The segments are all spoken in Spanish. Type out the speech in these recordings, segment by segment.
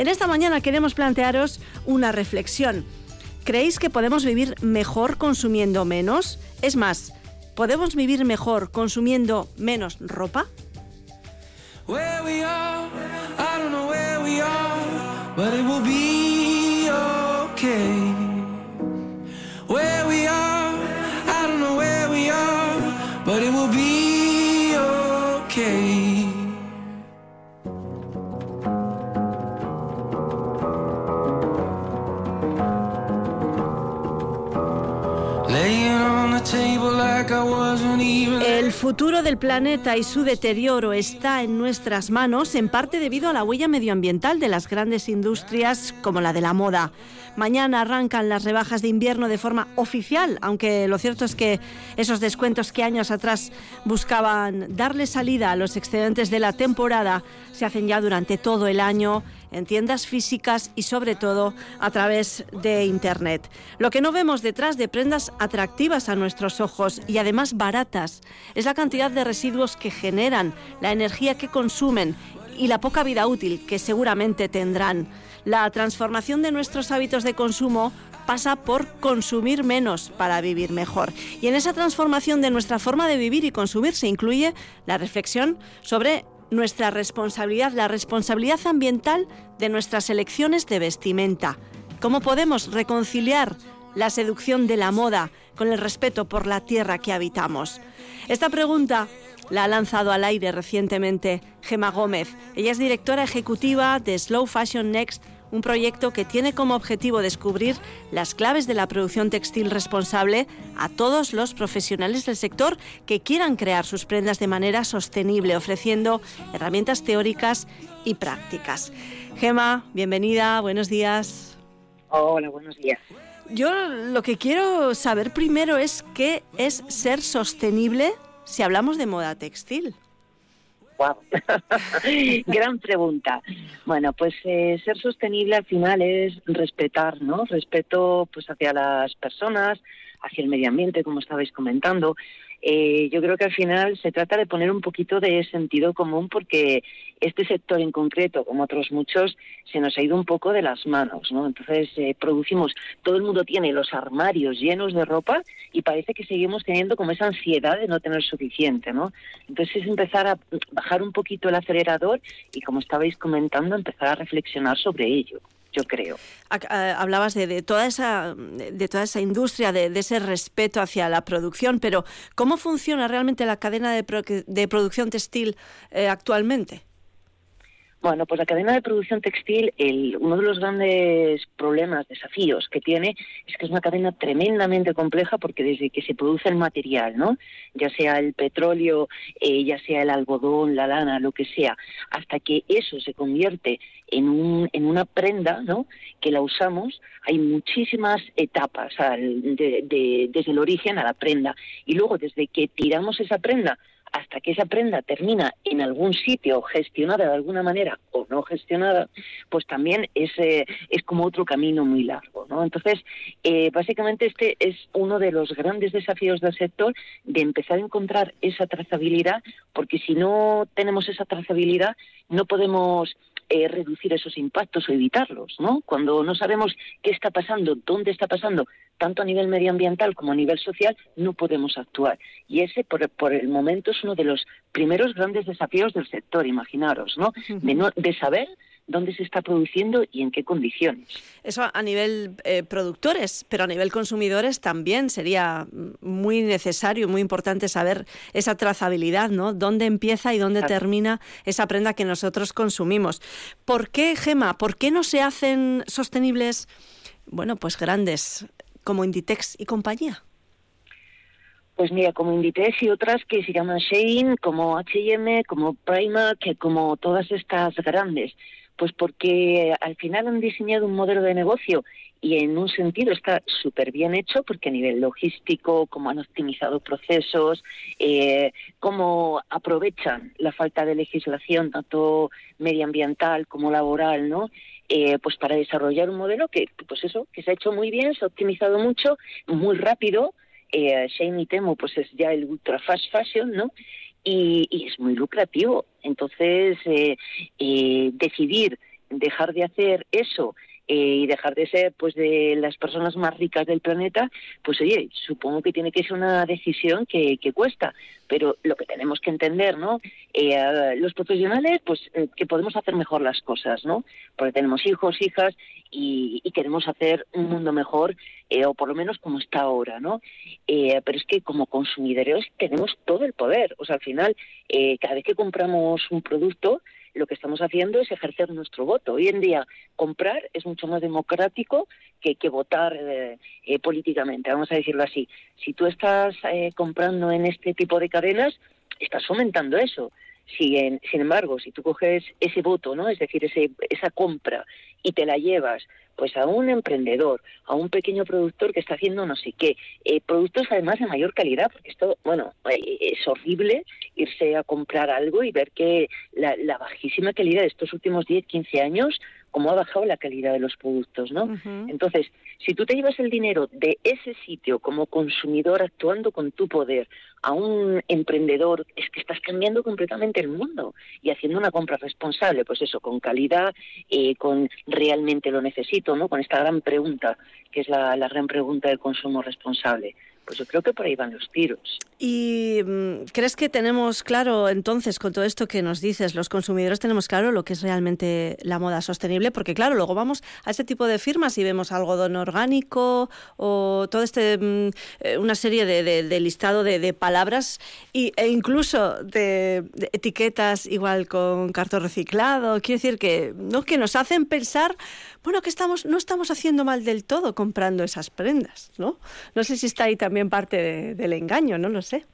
En esta mañana queremos plantearos una reflexión. ¿Creéis que podemos vivir mejor consumiendo menos? Es más, ¿podemos vivir mejor consumiendo menos ropa? El futuro del planeta y su deterioro está en nuestras manos, en parte debido a la huella medioambiental de las grandes industrias como la de la moda. Mañana arrancan las rebajas de invierno de forma oficial, aunque lo cierto es que esos descuentos que años atrás buscaban darle salida a los excedentes de la temporada se hacen ya durante todo el año en tiendas físicas y sobre todo a través de Internet. Lo que no vemos detrás de prendas atractivas a nuestros ojos y además baratas es la cantidad de residuos que generan, la energía que consumen y la poca vida útil que seguramente tendrán. La transformación de nuestros hábitos de consumo pasa por consumir menos para vivir mejor. Y en esa transformación de nuestra forma de vivir y consumir se incluye la reflexión sobre nuestra responsabilidad, la responsabilidad ambiental de nuestras elecciones de vestimenta. ¿Cómo podemos reconciliar la seducción de la moda con el respeto por la tierra que habitamos? Esta pregunta la ha lanzado al aire recientemente Gema Gómez. Ella es directora ejecutiva de Slow Fashion Next, un proyecto que tiene como objetivo descubrir las claves de la producción textil responsable a todos los profesionales del sector que quieran crear sus prendas de manera sostenible, ofreciendo herramientas teóricas y prácticas. Gema, bienvenida, buenos días. Hola, buenos días. Yo lo que quiero saber primero es qué es ser sostenible si hablamos de moda textil. Gran pregunta. Bueno, pues eh, ser sostenible al final es respetar, ¿no? Respeto pues hacia las personas, hacia el medio ambiente, como estabais comentando. Eh, yo creo que al final se trata de poner un poquito de sentido común porque este sector en concreto, como otros muchos, se nos ha ido un poco de las manos, ¿no? Entonces eh, producimos, todo el mundo tiene los armarios llenos de ropa y parece que seguimos teniendo como esa ansiedad de no tener suficiente, ¿no? Entonces es empezar a bajar un poquito el acelerador y, como estabais comentando, empezar a reflexionar sobre ello yo creo. Hablabas de, toda esa de toda esa industria, de, ese respeto hacia la producción, pero ¿cómo funciona realmente la cadena de, de producción textil eh, actualmente? Bueno, pues la cadena de producción textil, el, uno de los grandes problemas, desafíos que tiene, es que es una cadena tremendamente compleja porque desde que se produce el material, ¿no? Ya sea el petróleo, eh, ya sea el algodón, la lana, lo que sea, hasta que eso se convierte en, un, en una prenda, ¿no? Que la usamos, hay muchísimas etapas desde el origen a la prenda. Y luego, desde que tiramos esa prenda hasta que esa prenda termina en algún sitio gestionada de alguna manera o no gestionada, pues también es, eh, es como otro camino muy largo. ¿no? Entonces, eh, básicamente este es uno de los grandes desafíos del sector de empezar a encontrar esa trazabilidad, porque si no tenemos esa trazabilidad, no podemos eh, reducir esos impactos o evitarlos, ¿no? Cuando no sabemos qué está pasando, dónde está pasando, tanto a nivel medioambiental como a nivel social, no podemos actuar. Y ese, por, por el momento, es uno de los primeros grandes desafíos del sector, imaginaros, ¿no? De, no, de saber dónde se está produciendo y en qué condiciones. Eso a nivel eh, productores, pero a nivel consumidores también sería muy necesario, muy importante saber esa trazabilidad, ¿no? Dónde empieza y dónde termina esa prenda que nosotros consumimos. ¿Por qué, Gema? ¿Por qué no se hacen sostenibles, bueno, pues grandes como Inditex y compañía? Pues mira, como Inditex y otras que se llaman Shein, como H&M, como Primark, como todas estas grandes. Pues porque al final han diseñado un modelo de negocio y en un sentido está súper bien hecho porque a nivel logístico, como han optimizado procesos, eh, cómo aprovechan la falta de legislación tanto medioambiental como laboral, ¿no? Eh, pues para desarrollar un modelo que, pues eso, que se ha hecho muy bien, se ha optimizado mucho, muy rápido. Eh, Shane y Temo, pues es ya el ultra fast fashion, ¿no? Y, es muy lucrativo. Entonces, eh, eh, decidir dejar de hacer eso eh, y dejar de ser pues de las personas más ricas del planeta, pues oye, supongo que tiene que ser una decisión que, que cuesta, pero lo que tenemos que entender, ¿no? Eh, los profesionales, pues eh, que podemos hacer mejor las cosas, ¿no? Porque tenemos hijos, hijas y, y queremos hacer un mundo mejor, eh, o por lo menos como está ahora, ¿no? Eh, pero es que como consumidores tenemos todo el poder, o sea, al final, cada vez que compramos un producto, lo que estamos haciendo es ejercer nuestro voto. Hoy en día comprar es mucho más democrático que, que votar eh, eh, políticamente, vamos a decirlo así. Si tú estás eh, comprando en este tipo de cadenas, estás fomentando eso. Si en, sin embargo, si tú coges ese voto, ¿no? Es decir, ese, esa compra y te la llevas pues a un emprendedor, a un pequeño productor que está haciendo no sé qué, eh, productos además de mayor calidad, porque esto, bueno, eh, es horrible irse a comprar algo y ver que la, la bajísima calidad de estos últimos 10, 15 años cómo ha bajado la calidad de los productos, ¿no? Entonces, si tú te llevas el dinero de ese sitio como consumidor actuando con tu poder a un emprendedor, es que estás cambiando completamente el mundo y haciendo una compra responsable, pues eso, con calidad, eh, con realmente lo necesito, ¿no? Con esta gran pregunta, que es la, la gran pregunta del consumo responsable. Pues yo creo que por ahí van los tiros. ¿Y mm, crees que tenemos claro entonces con todo esto que nos dices, los consumidores tenemos claro lo que es realmente la moda sostenible? Porque claro, luego vamos a este tipo de firmas y vemos algodón orgánico o todo este, mm, eh, una serie de, de- de listado de, de palabras y, e incluso de, etiquetas igual con cartón reciclado. Quiero decir que, ¿no? que nos hacen pensar, bueno, que estamos, no estamos haciendo mal del todo comprando esas prendas, ¿no? No sé si está ahí también parte de- del engaño, no lo sé.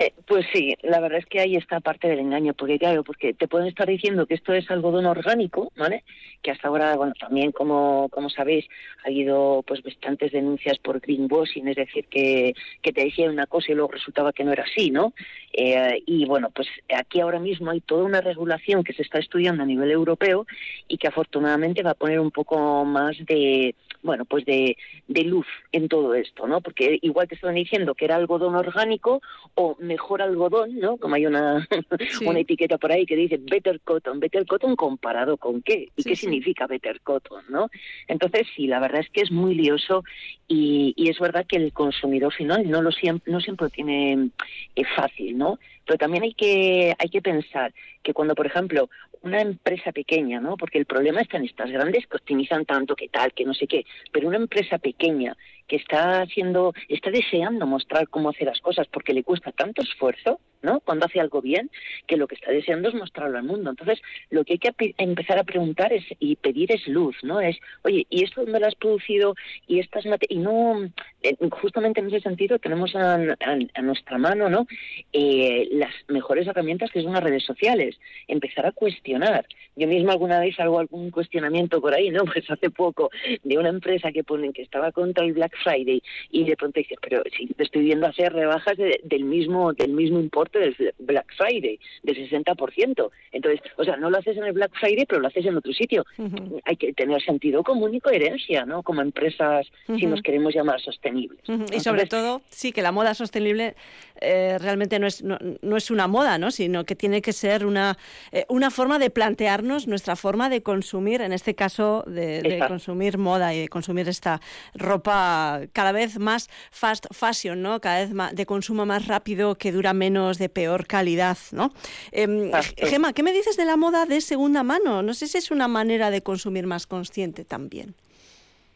Eh, pues sí, la verdad es que ahí está parte del engaño, porque claro, porque te pueden estar diciendo que esto es algodón orgánico, ¿vale? Que hasta ahora, bueno, también como, como sabéis, ha habido pues bastantes denuncias por greenwashing, es decir, que, que te decían una cosa y luego resultaba que no era así, ¿no? Eh, y bueno, pues aquí ahora mismo hay toda una regulación que se está estudiando a nivel europeo y que afortunadamente va a poner un poco más de, bueno, pues de, de luz en todo esto, ¿no? Porque igual te estaban diciendo que era algodón orgánico o mejor algodón, ¿no? Como hay una, Sí. una etiqueta por ahí que dice better cotton. Better cotton comparado con qué? ¿Y Sí, qué sí. significa better cotton, no? Entonces, sí, la verdad es que es muy lioso y, y es verdad que el consumidor final no lo siempre, no siempre lo tiene eh, fácil, ¿no? Pero también hay que, hay que pensar que cuando, por ejemplo, una empresa pequeña, ¿no? Porque el problema está en estas grandes que optimizan tanto, que tal, que no sé qué, pero una empresa pequeña que está haciendo, está deseando mostrar cómo hace las cosas porque le cuesta tanto esfuerzo, ¿no? Cuando hace algo bien, que lo que está deseando es mostrarlo al mundo. Entonces, lo que hay que empezar a preguntar es y pedir es luz, ¿no? Es, oye, ¿y esto dónde lo has producido? Y estas y no, eh, justamente en ese sentido tenemos a, a- nuestra mano, ¿no? Eh, las mejores herramientas que son las redes sociales. Empezar a cuestionar. Yo misma alguna vez hago algún cuestionamiento por ahí, ¿no? Pues hace poco de una empresa que ponen que estaba contra el Black Friday y de pronto dices, pero si te estoy viendo hacer rebajas de- del mismo del mismo importe del Black Friday, del 60%. Entonces, o sea, no lo haces en el Black Friday, pero lo haces en otro sitio. Ujú. Hay que tener sentido común y coherencia, ¿no? Como empresas, si Ujú. nos queremos llamar sostenibles. Ujú, Y sobre Entonces, todo, sí, que la moda sostenible eh, realmente no es, no, no es una moda, ¿no? sino que tiene que ser una, eh, una forma de plantearnos nuestra forma de consumir, en este caso de, de consumir moda y de consumir esta ropa cada vez más fast fashion, ¿no? cada vez más de consumo más rápido, que dura menos, de peor calidad. ¿no? Em, Exacto. Gema, ¿qué me dices de la moda de segunda mano? No sé si es una manera de consumir más consciente también.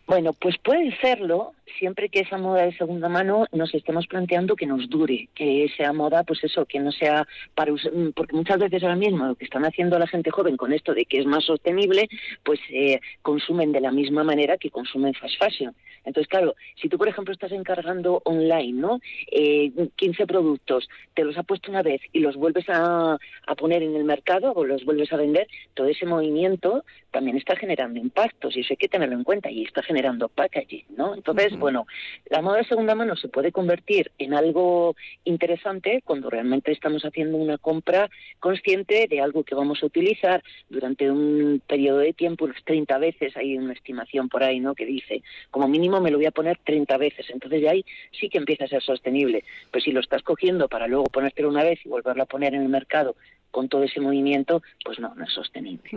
Bueno, pues puede serlo siempre que esa moda de segunda mano nos estemos planteando que nos dure, que sea moda, pues eso, que no sea para us- mm, porque muchas veces ahora mismo lo que están haciendo la gente joven con esto de que es más sostenible, pues eh, consumen de la misma manera que consumen fast fashion. Entonces, claro, si tú, por ejemplo, estás encargando online, ¿no? Eh, 15 productos, te los ha puesto una vez y los vuelves a, a poner en el mercado o los vuelves a vender, todo ese movimiento también está generando impactos y eso hay que tenerlo en cuenta y está generando packaging, ¿no? Entonces, Bueno, la moda de segunda mano se puede convertir en algo interesante cuando realmente estamos haciendo una compra consciente de algo que vamos a utilizar durante un periodo de tiempo, unas 30 veces, hay una estimación por ahí, ¿no? Que dice, como mínimo me lo voy a poner 30 veces, entonces ya ahí sí que empieza a ser sostenible. Pero si lo estás cogiendo para luego ponértelo una vez y volverlo a poner en el mercado con todo ese movimiento, pues no, no es sostenible.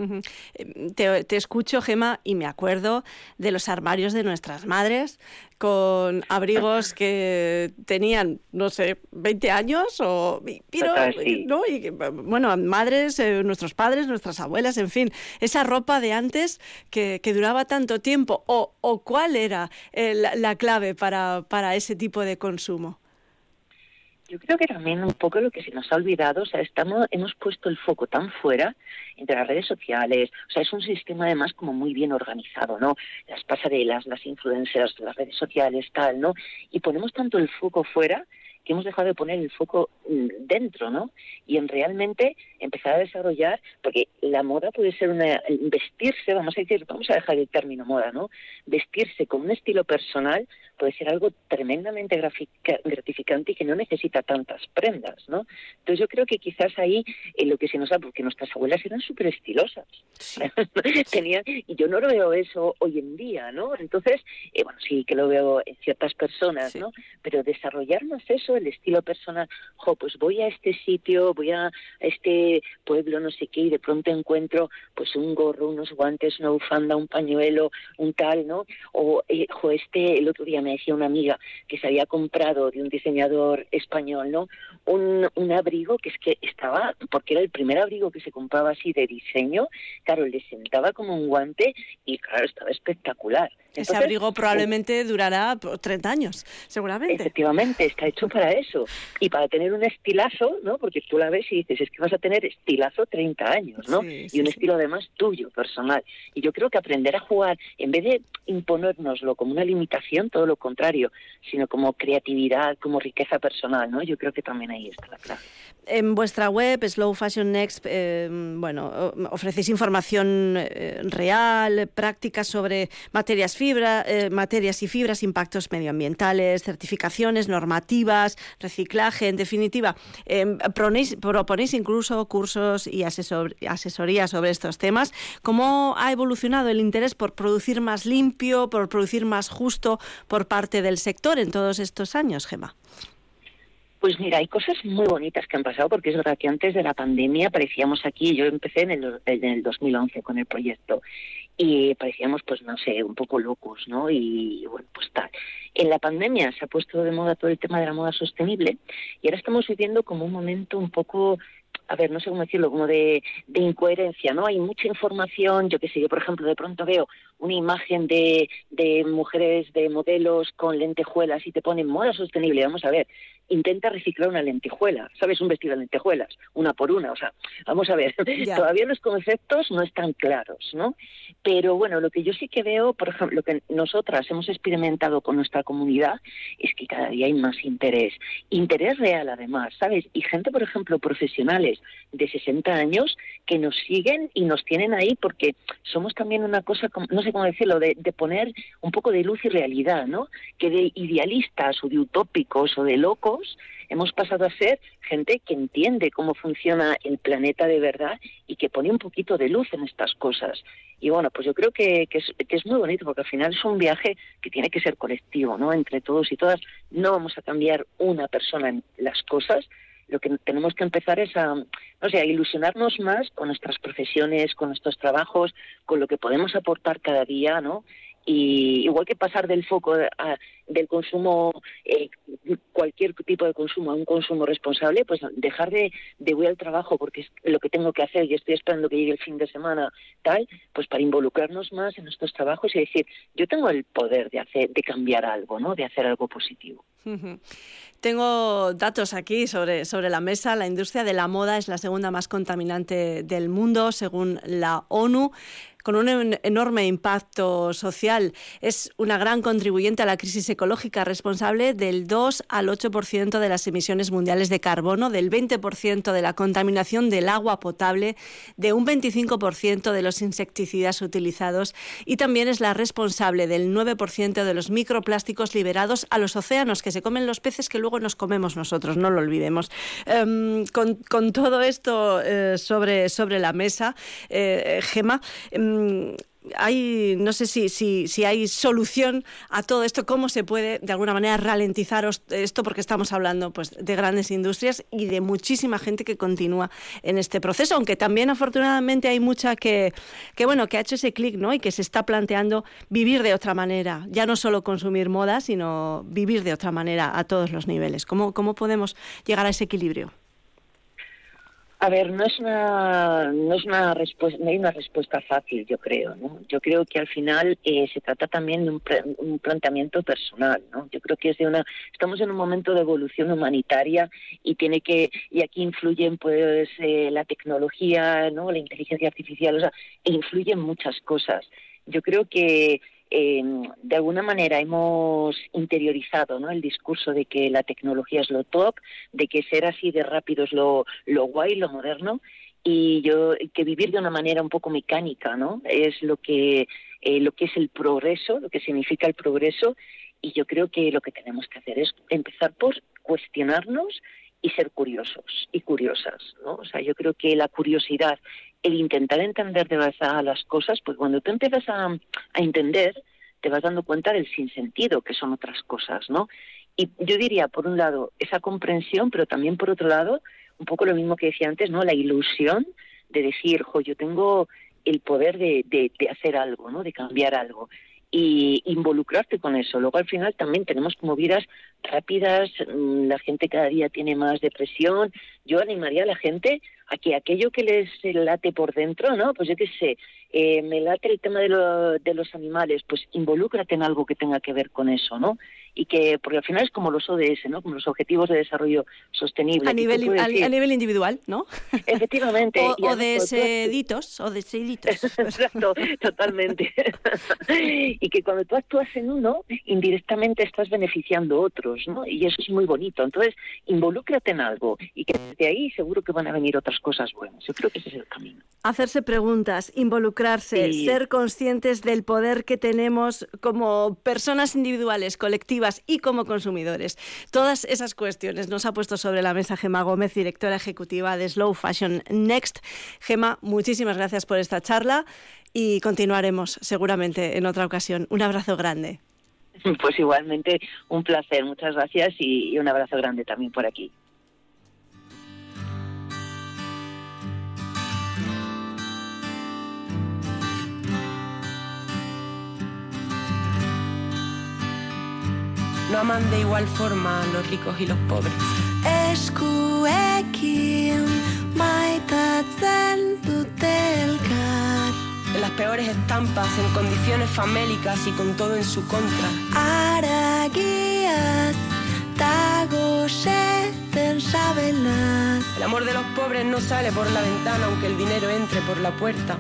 Te, te escucho, Gema, y me acuerdo de los armarios de nuestras madres con abrigos que tenían, no sé, 20 años o pero, ¿no? y, bueno, madres, eh, nuestros padres, nuestras abuelas, en fin, esa ropa de antes que, que duraba tanto tiempo o, o cuál era eh, la, la, clave para, para ese tipo de consumo. Yo creo que también un poco lo que se nos ha olvidado, o sea, estamos, hemos puesto el foco tan fuera entre las redes sociales, o sea, es un sistema además como muy bien organizado, ¿no? Las pasarelas, las influencers, las redes sociales, tal, ¿no? Y ponemos tanto el foco fuera que hemos dejado de poner el foco mm, dentro, ¿no? Y en realmente empezar a desarrollar, porque la moda puede ser una, vestirse, vamos a decir, vamos a dejar el término moda, ¿no? Vestirse con un estilo personal puede ser algo tremendamente gratificante y que no necesita tantas prendas, ¿no? Entonces yo creo que quizás ahí en lo que se nos ha, porque nuestras abuelas eran súper estilosas, tenían, y yo no lo veo eso hoy en día, ¿no? Entonces, eh, bueno, sí que lo veo en ciertas personas, ¿no? Pero desarrollar más eso el estilo personal, jo, pues voy a este sitio, voy a este pueblo, no sé qué, y de pronto encuentro pues un gorro, unos guantes, una bufanda, un pañuelo, un tal, ¿no? O, eh, este, el otro día me decía una amiga que se había comprado de un diseñador español, ¿no? Un abrigo que es que estaba, porque era el primer abrigo que se compraba así de diseño, claro, le sentaba como un guante y claro, estaba espectacular. Ese abrigo probablemente durará 30 años, seguramente. Efectivamente, está hecho para eso. Y para tener un estilazo, ¿no? Porque tú la ves y dices, es que vas a tener estilazo 30 años, ¿no? y un estilo además tuyo, personal. Y yo creo que aprender a jugar, en vez de imponérnoslo como una limitación, todo lo contrario, sino como creatividad, como riqueza personal, ¿no? Yo creo que también ahí está la clave. En vuestra web, Slow Fashion Next, eh, bueno, ofrecéis información eh, real, práctica sobre materias, fibra, eh, materias y fibras, impactos medioambientales, certificaciones, normativas, reciclaje, en definitiva. Proponéis, proponéis, incluso cursos y asesor, asesoría sobre estos temas. ¿Cómo ha evolucionado el interés por producir más limpio, por producir más justo por parte del sector en todos estos años, Gema? Pues mira, hay cosas muy bonitas que han pasado, porque es verdad que antes de la pandemia parecíamos aquí, yo empecé en el, en el 2011 con el proyecto, y parecíamos, pues no sé, un poco locos, ¿no? Y bueno, pues tal. En la pandemia se ha puesto de moda todo el tema de la moda sostenible y ahora estamos viviendo como un momento un poco a ver, no sé cómo decirlo, como de, de, incoherencia, ¿no? Hay mucha información, yo qué sé, yo por ejemplo de pronto veo una imagen de, de mujeres, de modelos con lentejuelas y te ponen moda sostenible, vamos a ver, intenta reciclar una lentejuela, ¿sabes? Un vestido de lentejuelas, una por una, o sea, vamos a ver, todavía los conceptos no están claros, ¿no? Pero bueno, lo que yo sí que veo, por ejemplo, lo que nosotras hemos experimentado con nuestra comunidad es que cada día hay más interés, interés real además, ¿sabes? Y gente, por ejemplo, profesionales de 60 años que nos siguen y nos tienen ahí porque somos también una cosa, no sé cómo decirlo, de, poner un poco de luz y realidad, ¿no? Que de idealistas o de utópicos o de locos hemos pasado a ser gente que entiende cómo funciona el planeta de verdad y que pone un poquito de luz en estas cosas. Y bueno, pues yo creo que, es, que es muy bonito porque al final es un viaje que tiene que ser colectivo, ¿no? Entre todos y todas. No vamos a cambiar una persona en las cosas, lo que tenemos que empezar es a, no sé, a ilusionarnos más con nuestras profesiones, con nuestros trabajos, con lo que podemos aportar cada día, ¿no? Y igual que pasar del foco del consumo eh, cualquier tipo de consumo a un consumo responsable pues dejar de, de al trabajo porque es lo que tengo que hacer y estoy esperando que llegue el fin de semana tal pues para involucrarnos más en nuestros trabajos y decir yo tengo el poder de hacer de cambiar algo no de hacer algo positivo. Tengo datos aquí sobre, sobre la mesa. La industria de la moda es la segunda más contaminante del mundo, según la ONU con un enorme impacto social. Es una gran contribuyente a la crisis ecológica, responsable del 2 al 8% de las emisiones mundiales de carbono, del 20% de la contaminación del agua potable, de un 25% de los insecticidas utilizados y también es la responsable del 9% de los microplásticos liberados a los océanos que se comen los peces que luego nos comemos nosotros, no lo olvidemos. Em, con, todo esto eh, sobre, sobre la mesa, eh, Gema, em, hay, no sé si, si, si, hay solución a todo esto, cómo se puede de alguna manera ralentizar esto, porque estamos hablando pues, de grandes industrias y de muchísima gente que continúa en este proceso, aunque también afortunadamente hay mucha que, que bueno, que ha hecho ese clic, ¿no? Y que se está planteando vivir de otra manera, ya no solo consumir moda, sino vivir de otra manera a todos los niveles. ¿Cómo, cómo podemos llegar a ese equilibrio? A ver, no es una, no es una respuesta, no hay una respuesta fácil, yo creo, ¿no? Yo creo que al final eh, se trata también de un, planteamiento personal, ¿no? Yo creo que es de una, estamos en un momento de evolución humanitaria y tiene que, y aquí influyen pues eh, la tecnología, ¿no? La inteligencia artificial, o sea, influyen muchas cosas. Yo creo que eh, de alguna manera hemos interiorizado ¿no? el discurso de que la tecnología es lo top, de que ser así de rápido es lo, lo guay, lo moderno, y yo que vivir de una manera un poco mecánica, ¿no? Es lo que eh, lo que es el progreso, lo que significa el progreso, y yo creo que lo que tenemos que hacer es empezar por cuestionarnos y ser curiosos y curiosas, ¿no? O sea, yo creo que la curiosidad el intentar entender de verdad las cosas, pues cuando tú empiezas a, entender, te vas dando cuenta del sinsentido, que son otras cosas, ¿no? Y yo diría, por un lado, esa comprensión, pero también por otro lado, un poco lo mismo que decía antes, ¿no? La ilusión de decir, jo, yo tengo el poder de, de, de hacer algo, ¿no? De cambiar algo y involucrarte con eso. Luego al final también tenemos como vidas rápidas, mm, la gente cada día tiene más depresión. Yo animaría a la gente a que aquello que les late por dentro, ¿no? Pues yo qué sé, eh, me late el tema de, de los animales, pues involúcrate en algo que tenga que ver con eso, ¿no? y que, porque al final es como los ODS, ¿no? Como los Objetivos de Desarrollo Sostenible. A nivel, a, nivel individual, ¿no? Efectivamente. o, o de seditos, o de seditos. Exacto, totalmente. y que cuando tú actúas en uno, indirectamente estás beneficiando a otros, ¿no? Y eso es muy bonito. Entonces, involúcrate en algo y que de ahí seguro que van a venir otras cosas buenas. Yo creo que ese es el camino. Hacerse preguntas, involucrarse, ser conscientes del poder que tenemos como personas individuales, colectivas, y como consumidores. Todas esas cuestiones nos ha puesto sobre la mesa Gema Gómez, directora ejecutiva de Slow Fashion Next. Gema, muchísimas gracias por esta charla y continuaremos seguramente en otra ocasión. Un abrazo grande. Pues igualmente un placer, muchas gracias y un abrazo grande también por aquí. No aman de igual forma a los ricos y los pobres. En las peores estampas, en condiciones famélicas y con todo en su contra. El amor de los pobres no sale por la ventana aunque el dinero entre por la puerta.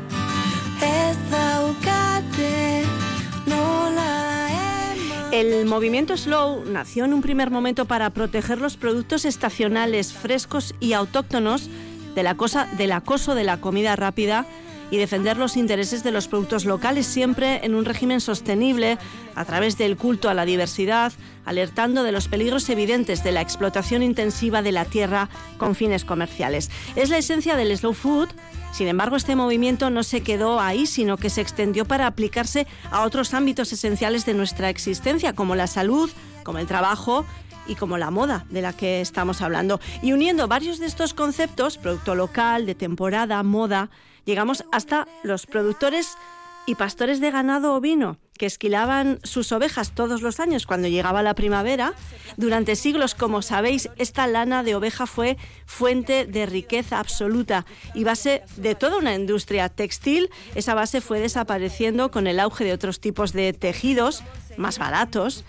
El movimiento Slow nació en un primer momento para proteger los productos estacionales frescos y autóctonos del, acoso de la comida rápida y defender los intereses de los productos locales siempre en un régimen sostenible a través del culto a la diversidad, alertando de los peligros evidentes de la explotación intensiva de la tierra con fines comerciales. Es la esencia del slow food sin embargo, este movimiento no se quedó ahí, sino que se extendió para aplicarse a otros ámbitos esenciales de nuestra existencia, como la salud, como el trabajo y como la moda de la que estamos hablando. Y uniendo varios de estos conceptos, producto local, de temporada, moda, llegamos hasta los productores y pastores de ganado ovino que esquilaban sus ovejas todos los años cuando llegaba la primavera. Durante siglos, como sabéis, esta lana de oveja fue fuente de riqueza absoluta y base de toda una industria textil. Esa base fue desapareciendo con el auge de otros tipos de tejidos más baratos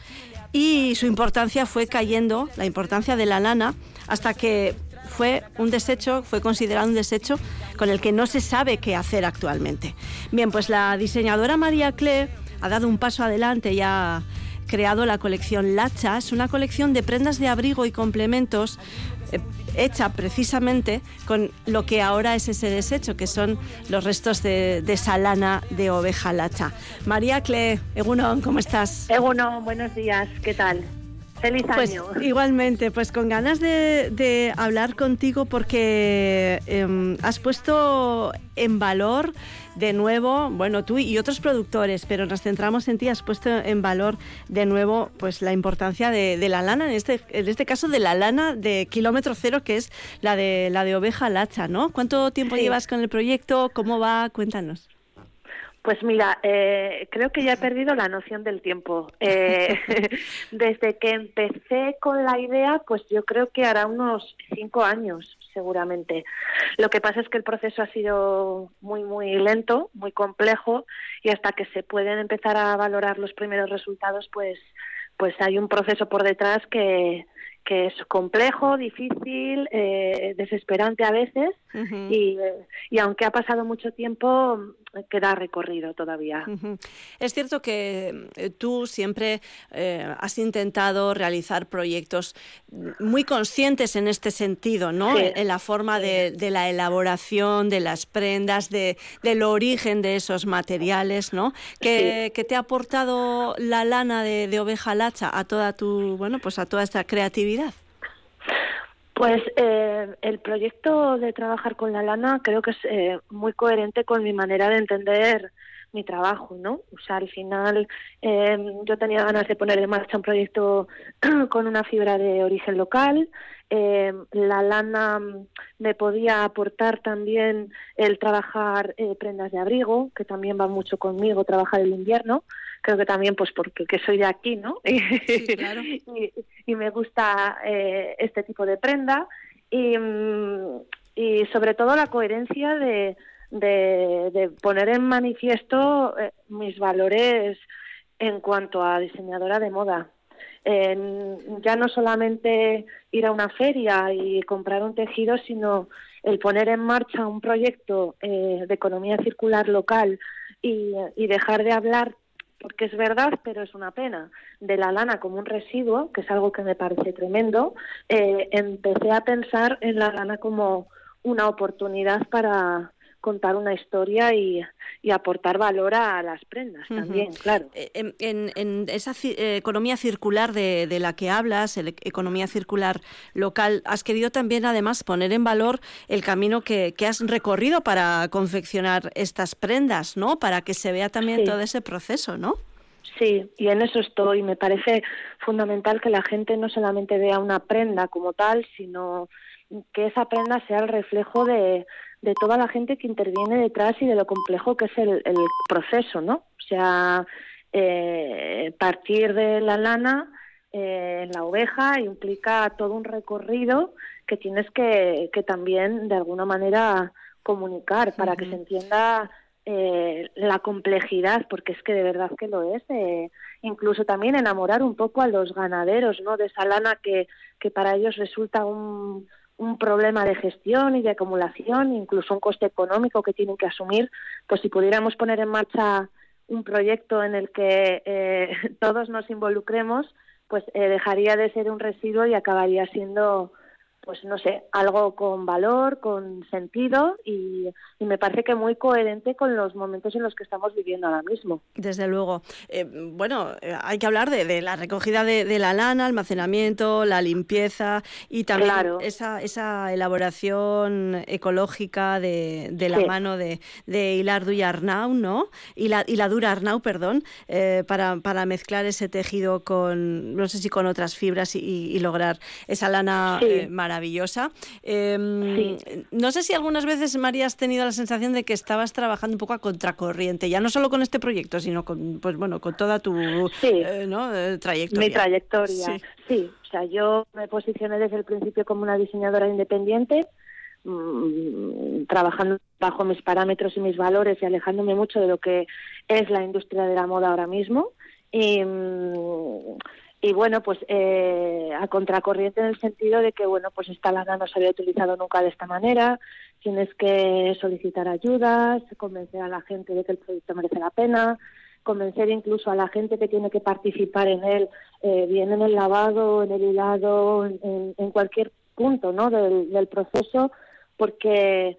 y su importancia fue cayendo, la importancia de la lana, hasta que fue un desecho, fue considerado un desecho con el que no se sabe qué hacer actualmente. Bien, pues la diseñadora María Cle ha dado un paso adelante y ha creado la colección Lacha. Es una colección de prendas de abrigo y complementos eh, hecha precisamente con lo que ahora es ese desecho, que son los restos de, de esa lana de oveja lacha. María Cle, Egunon, ¿cómo estás? Egunon, buenos días, ¿qué tal? Feliz pues, año. Igualmente, pues con ganas de, hablar contigo porque em, has puesto en valor de nuevo, bueno, tú y otros productores, pero nos centramos en ti, has puesto en valor de nuevo pues la importancia de, la lana, en este, en este caso de la lana de kilómetro cero, que es la de la de oveja lacha, ¿no? ¿Cuánto tiempo llevas con el proyecto? ¿Cómo va? Cuéntanos. Pues mira, eh, creo que ya he perdido la noción del tiempo. Eh, desde que empecé con la idea, pues yo creo que hará unos cinco años, seguramente. Lo que pasa es que el proceso ha sido muy, muy lento, muy complejo, y hasta que se pueden empezar a valorar los primeros resultados, pues, pues hay un proceso por detrás que, que es complejo, difícil, eh, desesperante a veces y, y, aunque ha pasado mucho tiempo, queda recorrido todavía. Es cierto que eh, tú siempre eh, has intentado realizar proyectos muy conscientes en este sentido, ¿no? En, la forma de, la elaboración de las prendas, de, del origen de esos materiales, ¿no? Que, te ha aportado la lana de, de oveja lacha a toda tu, bueno, pues a toda esta creatividad. Pues eh, el proyecto de trabajar con la lana creo que es eh, muy coherente con mi manera de entender mi trabajo, ¿no? O sea, al final eh, yo tenía ganas de poner en marcha un proyecto con una fibra de origen local. Eh, la lana me podía aportar también el trabajar eh, prendas de abrigo, que también va mucho conmigo, trabajar el invierno creo que también pues porque que soy de aquí, ¿no? y, me gusta eh, este tipo de prenda y, mm, y, sobre todo la coherencia de, de, poner en manifiesto eh, mis valores en cuanto a diseñadora de moda. ya no solamente ir a una feria y comprar un tejido, sino el poner en marcha un proyecto eh, de economía circular local y, y dejar de hablar porque es verdad, pero es una pena, de la lana como un residuo, que es algo que me parece tremendo, eh, empecé a pensar en la lana como una oportunidad para, contar una historia y, aportar valor a las prendas también, claro. Eh, en, esa eh, economía circular de, la que hablas, la economía circular local, has querido también además poner en valor el camino que, has recorrido para confeccionar estas prendas, ¿no? Para que se vea también todo ese proceso, ¿no? Sí, y en eso estoy. Me parece fundamental que la gente no solamente vea una prenda como tal, sino que esa prenda sea el reflejo de, de toda la gente que interviene detrás y de lo complejo que es el, proceso, ¿no? O sea, eh, partir de la lana eh, en la oveja implica todo un recorrido que tienes que, que también de alguna manera comunicar para que se entienda eh, la complejidad, porque es que de verdad que lo es. incluso también enamorar un poco a los ganaderos, ¿no? De esa lana que, que para ellos resulta un, un problema de gestión y de acumulación, incluso un coste económico que tienen que asumir, pues si pudiéramos poner en marcha un proyecto en el que eh, todos nos involucremos, pues eh, dejaría de ser un residuo y acabaría siendo pues no sé, algo con valor, con sentido y, me parece que muy coherente con los momentos en los que estamos viviendo ahora mismo. Desde luego. Eh, bueno, eh, hay que hablar de, la recogida de, la lana, almacenamiento, la limpieza y también esa, esa elaboración ecológica de, la mano de, de Hilar y Arnau, ¿no? Y la, y la Dura Arnau, perdón, eh, para, para mezclar ese tejido con, no sé si con otras fibras y, lograr esa lana maravillosa maravillosa. Em, no sé si algunas veces, María, has tenido la sensación de que estabas trabajando un poco a contracorriente, ya no solo con este proyecto, sino con, pues, bueno, con toda tu eh, eh, trayectoria. Mi trayectoria, sí. O sea, yo me posicioné desde el principio como una diseñadora independiente, mm, trabajando bajo mis parámetros y mis valores y alejándome mucho de lo que es la industria de la moda ahora mismo. Y, mm, y bueno, pues eh, a contracorriente en el sentido de que, bueno, pues esta lana no se había utilizado nunca de esta manera, tienes que solicitar ayudas, convencer a la gente de que el proyecto merece la pena, convencer incluso a la gente que tiene que participar en él, eh, bien en el lavado, en el hilado, en, cualquier punto ¿no? del, del proceso, porque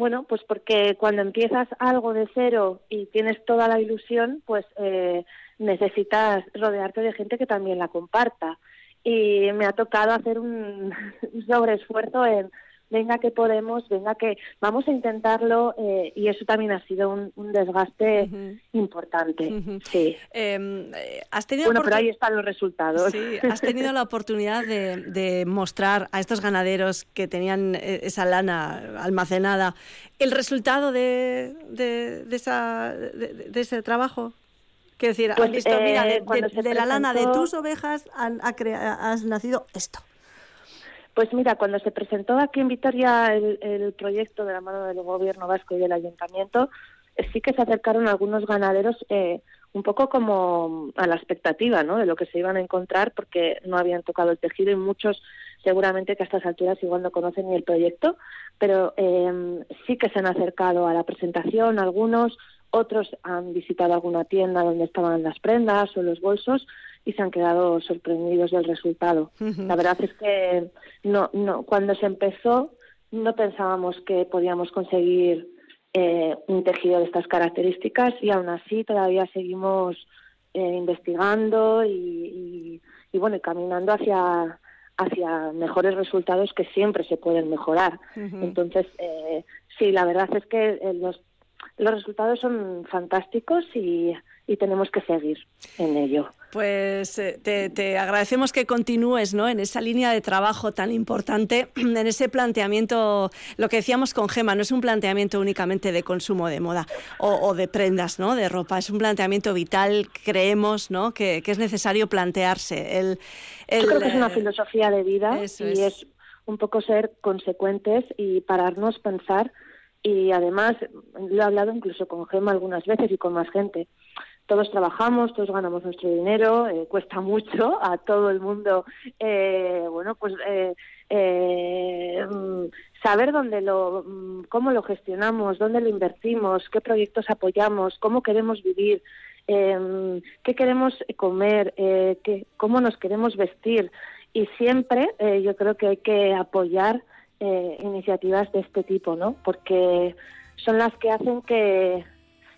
bueno, pues porque cuando empiezas algo de cero y tienes toda la ilusión, pues eh, necesitas rodearte de gente que también la comparta. y me ha tocado hacer un, sobreesfuerzo en venga que podemos, venga que vamos a intentarlo eh, y eso también ha sido un, desgaste importante. Sí. Eh, ¿has tenido bueno, pero ahí están los resultados. Sí, has tenido la oportunidad de, mostrar a estos ganaderos que tenían eh, esa lana almacenada el resultado de, de, esa, de, ese trabajo. Quiero decir, pues, visto, mira, de, la lana de tus ovejas han, has nacido esto. Pues mira, cuando se presentó aquí en Vitoria el, proyecto de la mano del gobierno vasco y del ayuntamiento, eh, sí que se acercaron algunos ganaderos eh, un poco como a la expectativa ¿no? de lo que se iban a encontrar porque no habían tocado el tejido y muchos seguramente que a estas alturas igual no conocen ni el proyecto, pero eh, sí que se han acercado a la presentación algunos, otros han visitado alguna tienda donde estaban las prendas o los bolsos y se han quedado sorprendidos del resultado. La verdad es que no, no, cuando se empezó no pensábamos que podíamos conseguir eh, un tejido de estas características y aún así todavía seguimos eh, investigando y, y, bueno caminando hacia hacia mejores resultados que siempre se pueden mejorar. Entonces, eh, sí, la verdad es que los los resultados son fantásticos y, tenemos que seguir en ello. Pues eh, te, agradecemos que continúes ¿no? en esa línea de trabajo tan importante, en ese planteamiento, lo que decíamos con Gema, no es un planteamiento únicamente de consumo de moda o, de prendas, ¿no? de ropa, es un planteamiento vital, creemos ¿no? que, es necesario plantearse. El, Yo creo que es una eh, filosofía de vida y es un poco ser consecuentes y pararnos, pensar y además lo he hablado incluso con Gema algunas veces y con más gente. Todos trabajamos, todos ganamos nuestro dinero, eh, cuesta mucho a todo el mundo, eh, bueno, pues eh, eh, saber dónde lo, cómo lo gestionamos, dónde lo invertimos, qué proyectos apoyamos, cómo queremos vivir, em, qué queremos comer, qué, cómo nos queremos vestir. Y siempre yo creo que hay que apoyar eh, iniciativas de este tipo, ¿no? Porque son las que hacen que,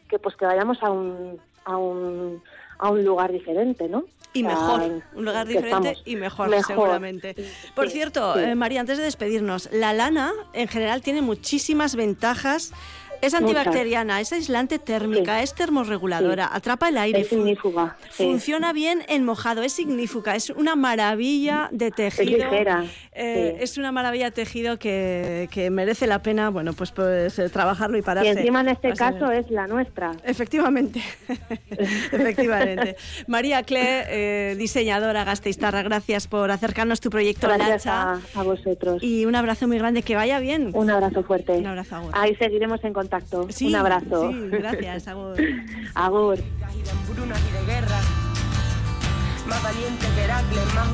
que pues que vayamos a un, a un, a un lugar diferente, ¿no? Y mejor, un lugar diferente y mejor, seguramente. Por cierto, eh, María, antes de despedirnos, la lana en general tiene muchísimas ventajas es antibacteriana, es aislante térmica, es termorreguladora, atrapa el aire. Es ignífuga. Funciona bien en mojado, es ignífuga, es una maravilla de tejido. Es ligera. Eh, es una maravilla de tejido que, merece la pena, bueno, pues, pues eh, trabajarlo y pararse. Y encima en este caso es la nuestra. Efectivamente, efectivamente. María Cle, eh, diseñadora gasteiztarra, gracias por acercarnos tu proyecto Gracias a, a, vosotros. Y un abrazo muy grande, que vaya bien. Un abrazo fuerte. Un abrazo. Ahí seguiremos en contacto. Un abrazo. Sí, gracias, Agur. agur. Más valiente que Heracles, más